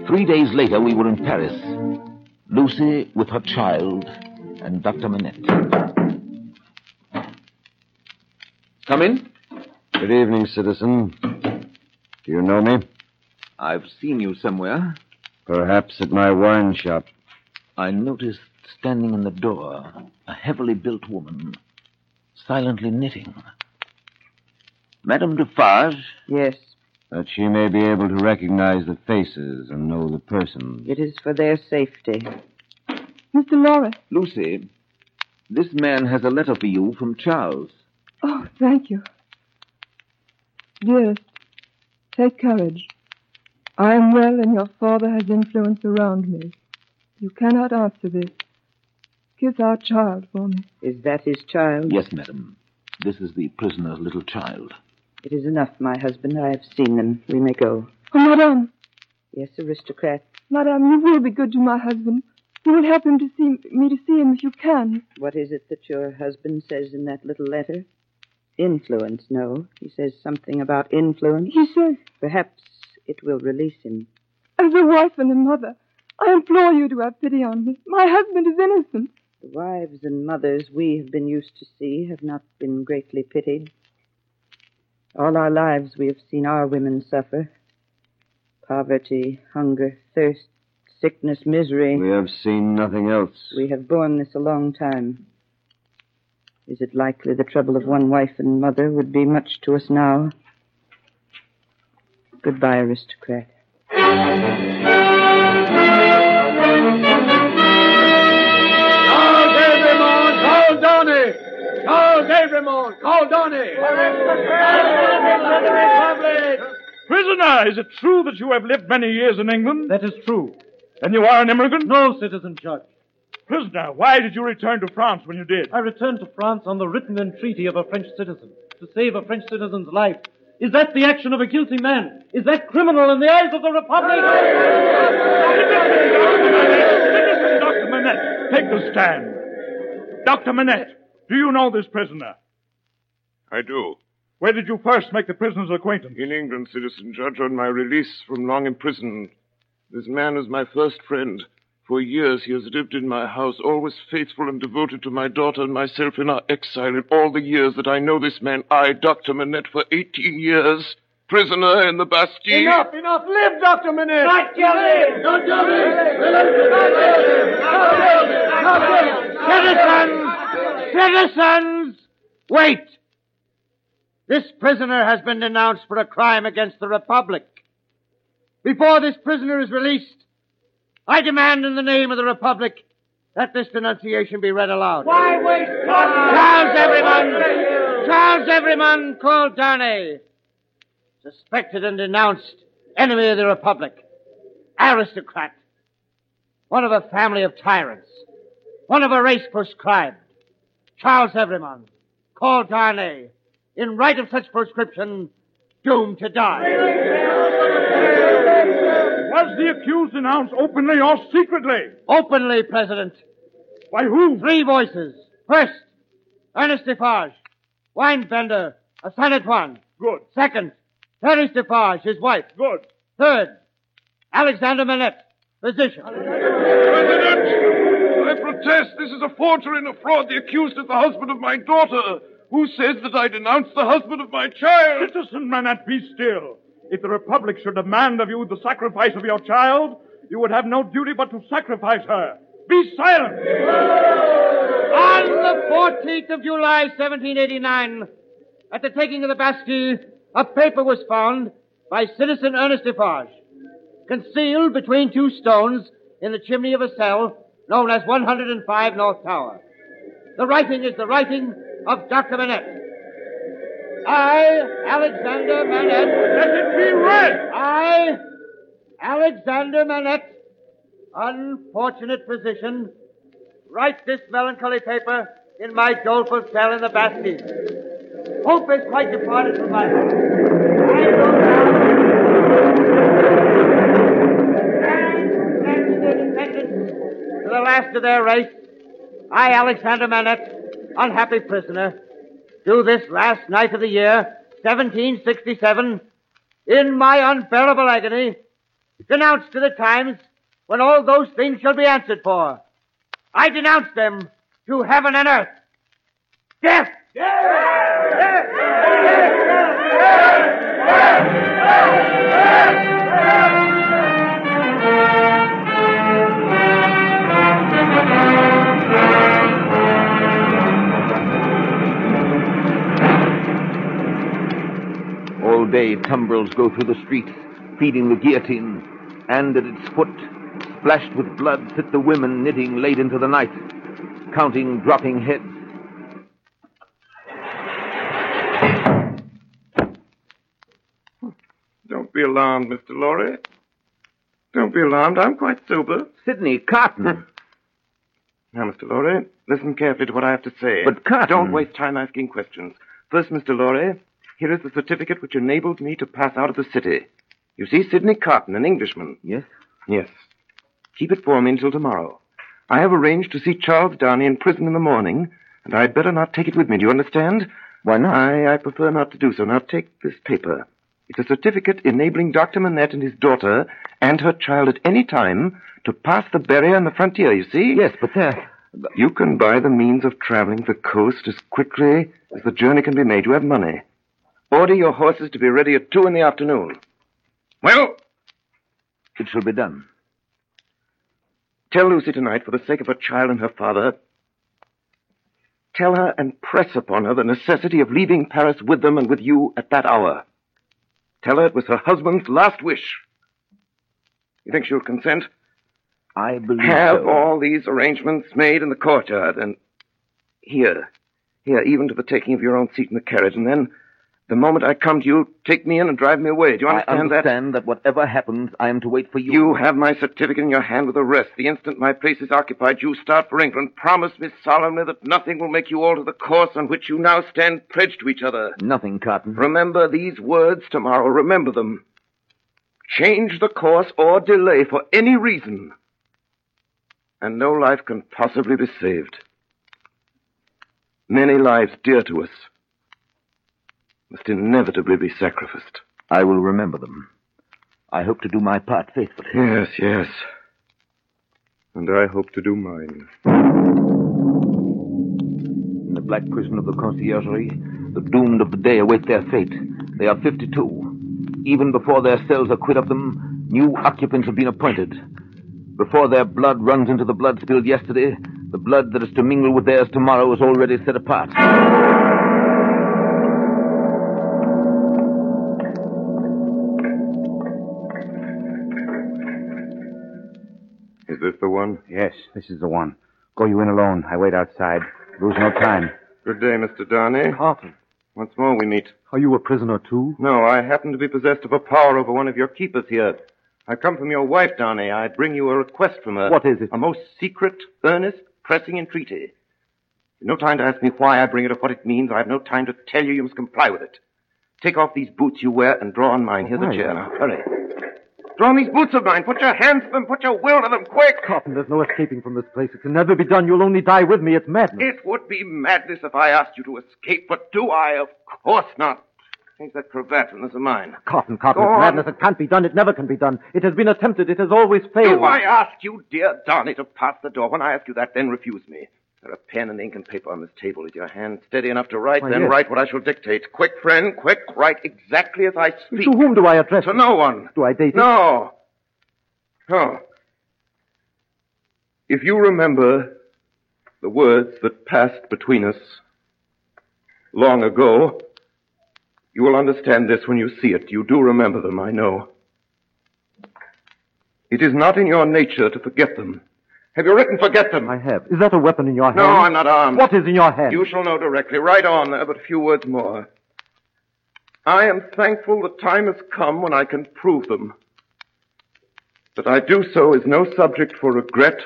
Three days later, we were in Paris. Lucy with her child and Dr. Manette. Come in. Good evening, citizen. Do you know me? I've seen you somewhere. Perhaps at my wine shop. I noticed standing in the door a heavily built woman, silently knitting. Madame Defarge? Yes. That she may be able to recognize the faces and know the persons. It is for their safety. Mr. Lorry. Lucy, this man has a letter for you from Charles. Oh, thank you. Dearest, take courage. I am well, and your father has influence around me. You cannot answer this. Kiss our child for me. Is that his child? Yes, madam. This is the prisoner's little child. It is enough, my husband. I have seen them. We may go. Oh, Madame. Yes, aristocrat. Madame, you will be good to my husband. You will help him to see me to see him if you can. What is it that your husband says in that little letter? Influence, no. He says something about influence. He says. Perhaps it will release him. As a wife and a mother, I implore you to have pity on me. My husband is innocent. The wives and mothers we have been used to see have not been greatly pitied. All our lives we have seen our women suffer. Poverty, hunger, thirst, sickness, misery. We have seen nothing else. We have borne this a long time. Is it likely the trouble of one wife and mother would be much to us now? Goodbye, aristocrat. Evremonde, call Darnay! Prisoner, is it true that you have lived many years in England? That is true. Then you are an immigrant? No, citizen judge. Prisoner, why did you return to France when you did? I returned to France on the written entreaty of a French citizen to save a French citizen's life. Is that the action of a guilty man? Is that criminal in the eyes of the Republic? Citizen Dr. Manette, take the stand. Dr. Manette, do you know this prisoner? I do. Where did you first make the prisoner's acquaintance? In England, citizen judge, on my release from long imprisonment. This man is my first friend. For years he has lived in my house, always faithful and devoted to my daughter and myself in our exile. In all the years that I know this man, I, Dr. Manette, for 18 years, prisoner in the Bastille. Enough, enough! Live, Dr. Manette! Not kill him! Not kill Citizens! Citizens! Wait! This prisoner has been denounced for a crime against the Republic. Before this prisoner is released, I demand in the name of the Republic that this denunciation be read aloud. Why waste time? Charles Evremonde! Charles Evremonde called Darnay. Suspected and denounced enemy of the Republic. aristocrat, one of a family of tyrants, one of a race proscribed. Charles Evremonde, called Darnay, in right of such proscription, doomed to die. Was the accused announced openly or secretly? Openly, President. By whom? Three voices. First, Ernest Defarge, wine vendor, a Saint Antoine. Good. Second, Therese Defarge, his wife. Good. Third, Alexander Manette, physician. President! I protest this is a forgery and a fraud. The accused is the husband of my daughter, who says that I denounce the husband of my child. Citizen Manette, be still. If the Republic should demand of you the sacrifice of your child, you would have no duty but to sacrifice her. Be silent! On the 14th of July, 1789, at the taking of the Bastille, a paper was found by citizen Ernest Defarge, concealed between two stones in the chimney of a cell known as 105 North Tower. The writing is the writing of Dr. Manette. I, Alexander Manette. Let it be read! I, Alexander Manette, unfortunate physician, write this melancholy paper in my doleful cell in the Bastille. Hope is quite departed from my heart. I go down and to the last of their race. I, Alexander Manette, unhappy prisoner, do this last night of the year, 1767, in my unbearable agony, denounce to the times when all those things shall be answered for. I denounce them to heaven and earth. Death! All day, tumbrils go through the streets, feeding the guillotine, and at its foot, splashed with blood, sit the women knitting late into the night, counting dropping heads. Don't be alarmed, Mr. Lorry. Don't be alarmed. I'm quite sober. Sidney Carton. Hmm. Now, Mr. Lorry, listen carefully to what I have to say. But, Carton- Don't waste time asking questions. First, Mr. Lorry, here is the certificate which enables me to pass out of the city. You see, Sidney Carton, an Englishman. Yes? Yes. Keep it for me until tomorrow. I have arranged to see Charles Darnay in prison in the morning, and I'd better not take it with me. Do you understand? Why not? I, I prefer not to do so. Now, take this paper. It's a certificate enabling Dr. Manette and his daughter and her child at any time to pass the barrier on the frontier, you see? Yes, but there. You can buy the means of traveling the coast as quickly as the journey can be made. You have money. Order your horses to be ready at two in the afternoon. Well, It shall be done. tell Lucy tonight, for the sake of her child and her father, tell her and press upon her the necessity of leaving Paris with them and with you at that hour. Tell her it was her husband's last wish. You think she'll consent? I believe Have so. all these arrangements made in the courtyard, and here, here, even to the taking of your own seat in the carriage, and then, the moment I come to you, take me in and drive me away. Do you understand, that? I understand that? whatever happens, I am to wait for you. You have my certificate in your hand with the rest. The instant my place is occupied, you start for England. Promise me solemnly that nothing will make you alter the course on which you now stand pledged to each other. Nothing, Carton. Remember these words tomorrow. Remember them. Change the course or delay for any reason, and no life can possibly be saved. Many lives dear to us must inevitably be sacrificed. I will remember them. I hope to do my part faithfully. Yes, yes. And I hope to do mine. In the black prison of the conciergerie, the doomed of the day await their fate. They are 52. Even before their cells are quit of them, new occupants have been appointed. Before their blood runs into the blood spilled yesterday, the blood that is to mingle with theirs tomorrow is already set apart. This the one? Yes, this is the one. Go you in alone. I wait outside. Lose no time. Good day, Mr. Darnay. Carton, Once more we meet. are you a prisoner too? No, I happen to be possessed of a power over one of your keepers here. I come from your wife, Darnay. I bring you a request from her. What is it? A most secret, earnest, pressing entreaty. You've no time to ask me why I bring it or what it means. I have no time to tell you you must comply with it. Take off these boots you wear and draw on mine. Here's Why? a chair. Now, hurry. Draw on these boots of mine. Put your hands to them. Put your will to them. Quick! Carton, there's no escaping from this place. It can never be done. You'll only die with me. It's madness. It would be madness if I asked you to escape, but do I? Of course not. Take that cravat from this of mine. Carton, Carton, Go it's on. madness. It can't be done. It never can be done. It has been attempted. It has always failed. Do I ask you, dear Darnay, to pass the door? When I ask you that, then refuse me. There are pen and ink and paper on this table. Is your hand steady enough to write? Why, then yes. write what I shall dictate. Quick, friend, quick. Write exactly as I speak. To whom do I address To it? no one. Do I date it? No. No. If you remember the words that passed between us long ago, you will understand this when you see it. You do remember them, I know. It is not in your nature to forget them. Have you written forget them? I have. Is that a weapon in your hand? No, I'm not armed. What is in your hand? You shall know directly. Write on there, but a few words more. I am thankful the time has come when I can prove them. That I do so is no subject for regret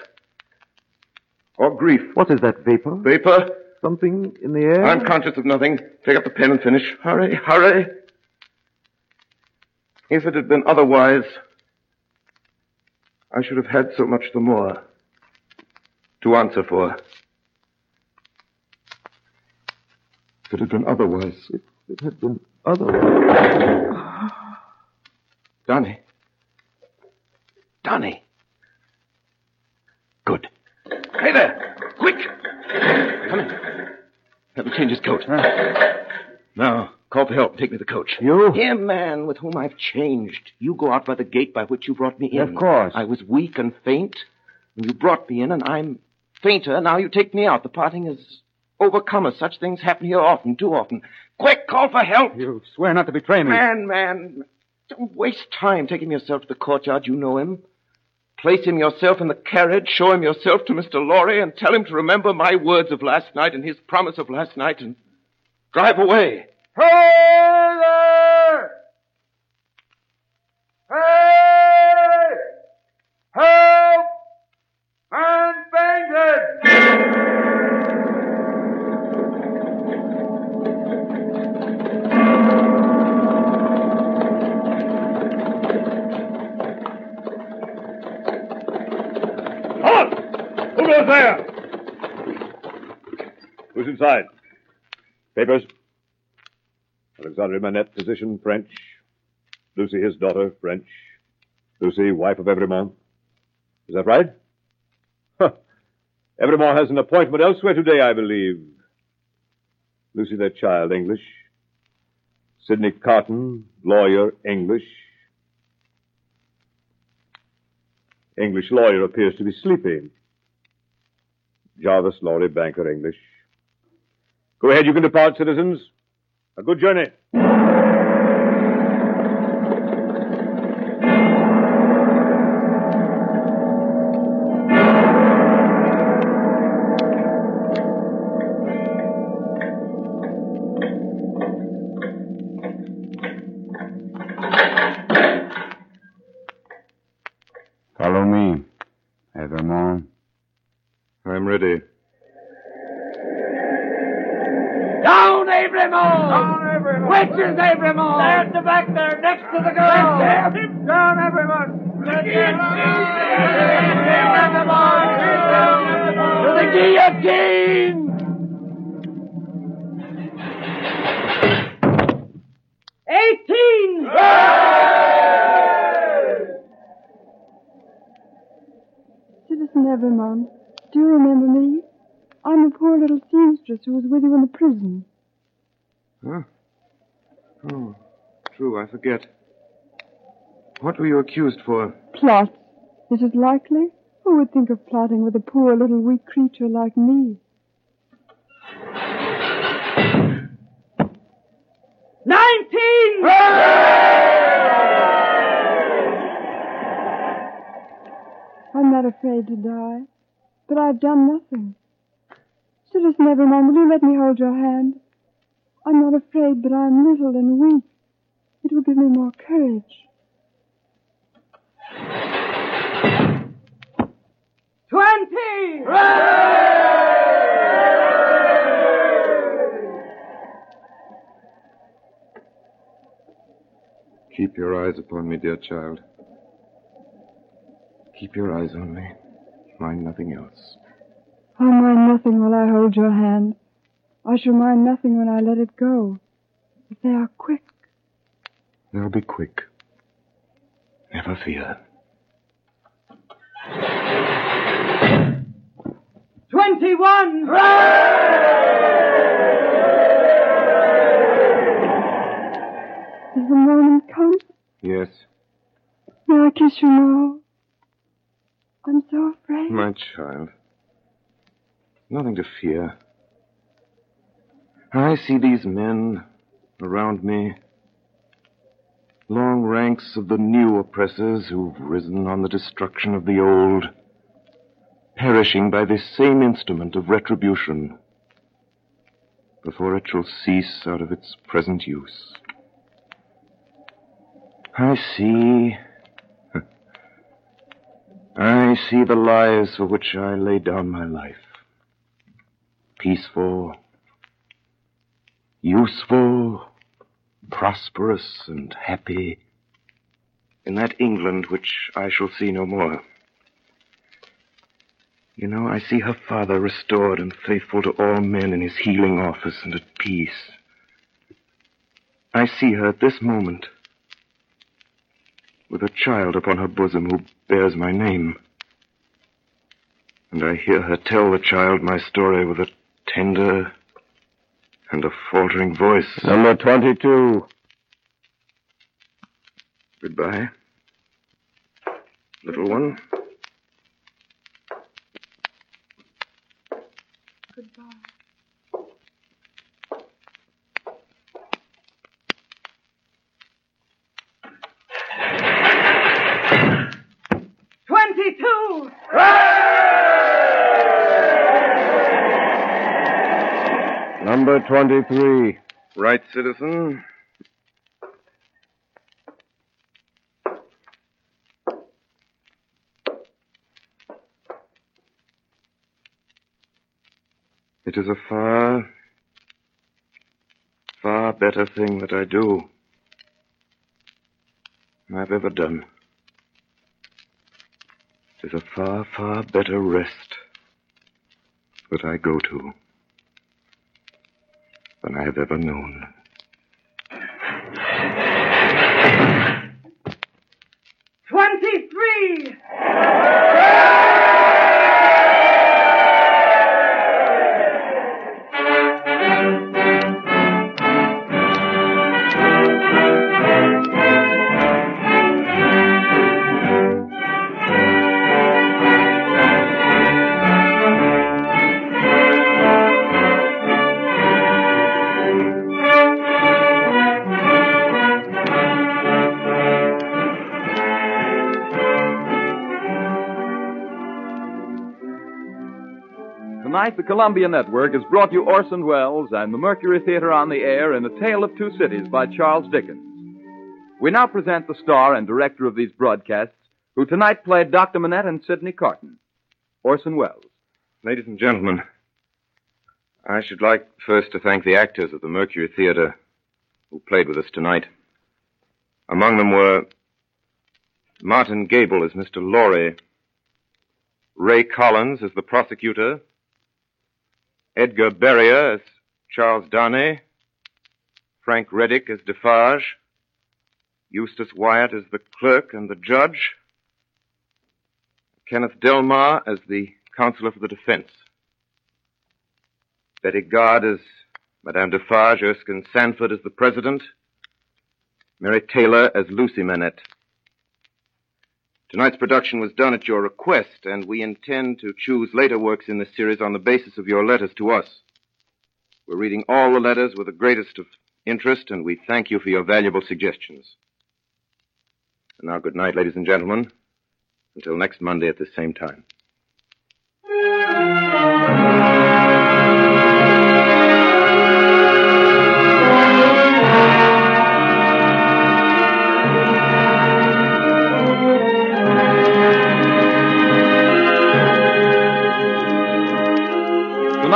or grief. What is that vapor? Vapor? Something in the air? I'm conscious of nothing. Take up the pen and finish. Hurry, hurry. If it had been otherwise, I should have had so much the more to answer for. If it had been otherwise, If it had been otherwise. Darnay. Darnay. Good. Hey there! Quick! Come in. Have him change his coat. Now, call for help. And take me to the coach. You? Him, man, with whom I've changed. You go out by the gate by which you brought me in. Of course. I was weak and faint, and you brought me in, and I'm fainter. Now you take me out. The parting is overcome us. Such things happen here often, too often. Quick, call for help! You swear not to betray me. Man, man, don't waste time taking yourself to the courtyard. You know him. Place him yourself in the carriage, show him yourself to Mr. Lorry, and tell him to remember my words of last night and his promise of last night, and drive away. Hey There? Who's inside? Papers? Alexandre Manette, physician, French. Lucy, his daughter, French. Lucy, wife of Evremonde. Is that right? Huh. Evremonde has an appointment elsewhere today, I believe. Lucy, their child, English. Sidney Carton, lawyer, English. English lawyer appears to be sleeping. Jarvis Lorry, banker, English. Go ahead, you can depart, citizens. A good journey. Evremonde! Which is Evremonde? There at the back there, next to the girl! Let's him down, everyone! Let's him To the guillotine! Eighteen! Citizen Evremonde, do you remember me? I'm a poor little seamstress who was with you in the prison. Huh? Oh, true, I forget. What were you accused for? Plot. Is it likely? Who would think of plotting with a poor little weak creature like me? Nineteen! I'm not afraid to die, but I've done nothing. Citizen Evremonde, will you let me hold your hand? I'm not afraid, but I'm little and weak. It will give me more courage. Twenty! Keep your eyes upon me, dear child. Keep your eyes on me. Mind nothing else. I'll mind nothing while I hold your hand. I shall mind nothing when I let it go. But they are quick. They'll be quick. Never fear. Twenty-one! Is the moment come? Yes, May I kiss you now? I'm so afraid. my child. Nothing to fear. I see these men around me. Long ranks of the new oppressors who've risen on the destruction of the old, perishing by this same instrument of retribution before it shall cease out of its present use. I see. I see the lives for which I lay down my life. Peaceful, useful, prosperous, and happy in that England which I shall see no more. You know, I see her father restored and faithful to all men in his healing office and at peace. I see her at this moment with a child upon her bosom who bears my name. And I hear her tell the child my story with a tender and a faltering voice. Number 22. Goodbye. Little one. Number 23. Right, citizen. It is a far, far better thing that I do than I've ever done. Is a far, far better rest that I go to than I have ever known. Columbia Network has brought you Orson Welles and the Mercury Theater on the air in A Tale of Two Cities by Charles Dickens. We now present the star and director of these broadcasts, who tonight played Dr. Manette and Sidney Carton, Orson Welles. Ladies and gentlemen, I should like first to thank the actors of the Mercury Theater who played with us tonight. Among them were Martin Gabel as Mr. Lorry, Ray Collins as the prosecutor, Edgar Barrier as Charles Darnay, Frank Readick as Defarge, Eustace Wyatt as the clerk and the judge, Kenneth Delmar as the counsel for the defense, Betty Garde as Madame Defarge, Erskine Sanford as the president, Mary Taylor as Lucy Manette. Tonight's production was done at your request, and we intend to choose later works in this series on the basis of your letters to us. We're reading all the letters with the greatest of interest, and we thank you for your valuable suggestions. And now, good night, ladies and gentlemen. Until next Monday at the same time.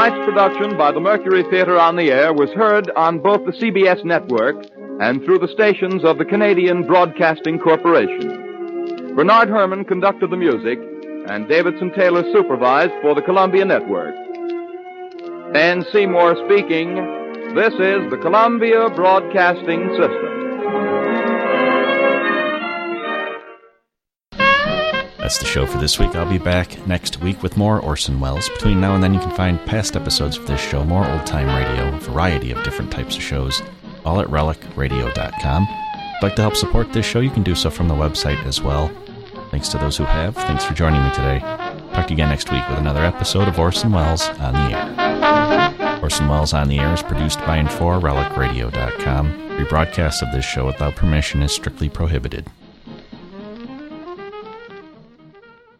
Production by the Mercury Theater on the Air was heard on both the CBS network and through the stations of the Canadian Broadcasting Corporation. Bernard Herrmann conducted the music, and Davidson Taylor supervised for the Columbia Network. Dan Seymour speaking. This is the Columbia Broadcasting System. That's the show for this week. I'll be back next week with more Orson Welles. Between now and then, you can find past episodes of this show, more old time radio, a variety of different types of shows, all at relicradio.com. If you'd like to help support this show, you can do so from the website as well. Thanks to those who have. Thanks for joining me today. Talk to you again next week with another episode of Orson Welles on the Air. Orson Welles on the Air is produced by and for relicradio.com. Rebroadcast of this show without permission is strictly prohibited.